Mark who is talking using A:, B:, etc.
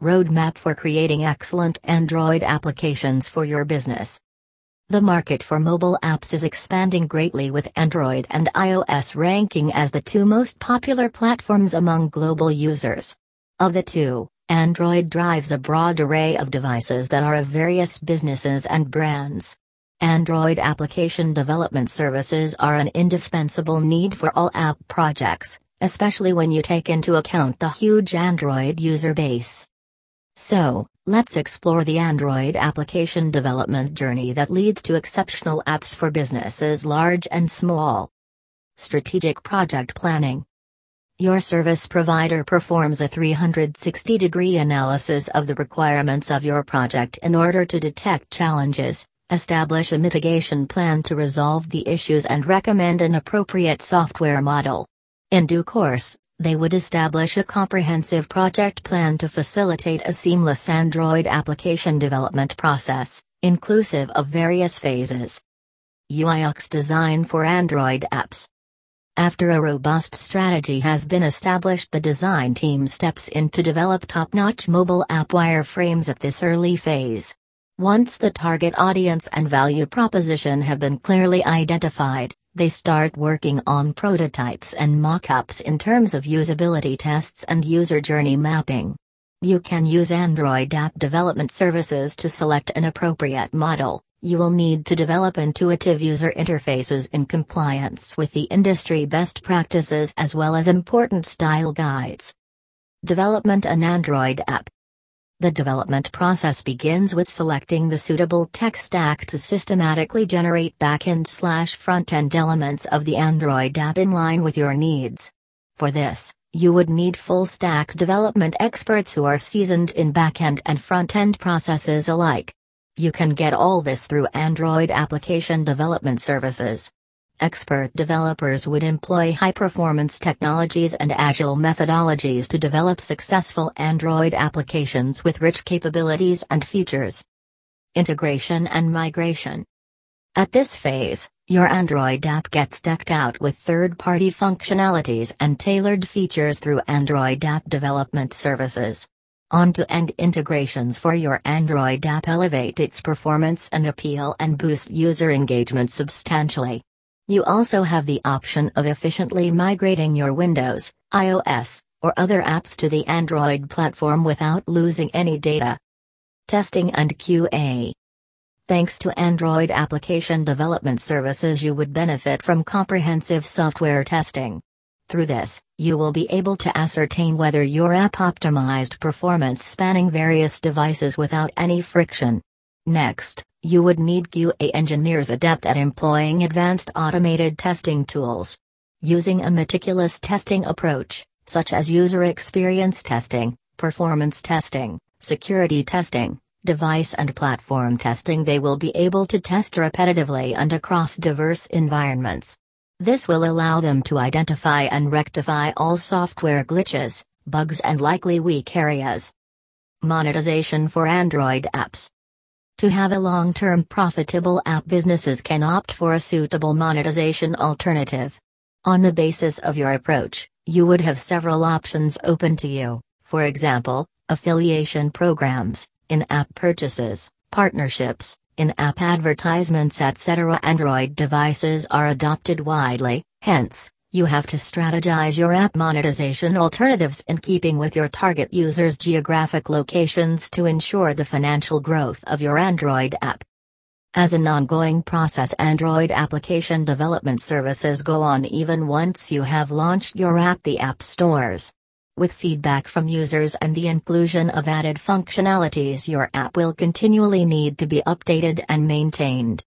A: Roadmap for creating excellent Android applications for your business. The market for mobile apps is expanding greatly with Android and iOS ranking as the two most popular platforms among global users. Of the two, Android drives a broad array of devices that are of various businesses and brands. Android application development services are an indispensable need for all app projects, especially when you take into account the huge Android user base. So, let's explore the Android application development journey that leads to exceptional apps for businesses large and small. Strategic Project Planning Your service provider performs a 360 degree analysis of the requirements of your project in order to detect challenges, establish a mitigation plan to resolve the issues, and recommend an appropriate software model. In due course, they would establish a comprehensive project plan to facilitate a seamless Android application development process, inclusive of various phases. UIUX design for Android apps. After a robust strategy has been established, the design team steps in to develop top notch mobile app wireframes at this early phase. Once the target audience and value proposition have been clearly identified, they start working on prototypes and mock-ups in terms of usability tests and user journey mapping. You can use Android app development services to select an appropriate model. You will need to develop intuitive user interfaces in compliance with the industry best practices as well as important style guides. Development an Android app the development process begins with selecting the suitable tech stack to systematically generate backend slash front-end elements of the Android app in line with your needs. For this, you would need full stack development experts who are seasoned in backend and front-end processes alike. You can get all this through Android application development services. Expert developers would employ high performance technologies and agile methodologies to develop successful Android applications with rich capabilities and features. Integration and migration. At this phase, your Android app gets decked out with third party functionalities and tailored features through Android app development services. On to end integrations for your Android app elevate its performance and appeal and boost user engagement substantially. You also have the option of efficiently migrating your Windows, iOS, or other apps to the Android platform without losing any data. Testing and QA Thanks to Android application development services, you would benefit from comprehensive software testing. Through this, you will be able to ascertain whether your app optimized performance spanning various devices without any friction. Next, you would need QA engineers adept at employing advanced automated testing tools. Using a meticulous testing approach, such as user experience testing, performance testing, security testing, device and platform testing, they will be able to test repetitively and across diverse environments. This will allow them to identify and rectify all software glitches, bugs, and likely weak areas. Monetization for Android apps. To have a long term profitable app, businesses can opt for a suitable monetization alternative. On the basis of your approach, you would have several options open to you, for example, affiliation programs, in app purchases, partnerships, in app advertisements, etc. Android devices are adopted widely, hence, you have to strategize your app monetization alternatives in keeping with your target users' geographic locations to ensure the financial growth of your Android app. As an ongoing process, Android application development services go on even once you have launched your app the app stores. With feedback from users and the inclusion of added functionalities, your app will continually need to be updated and maintained.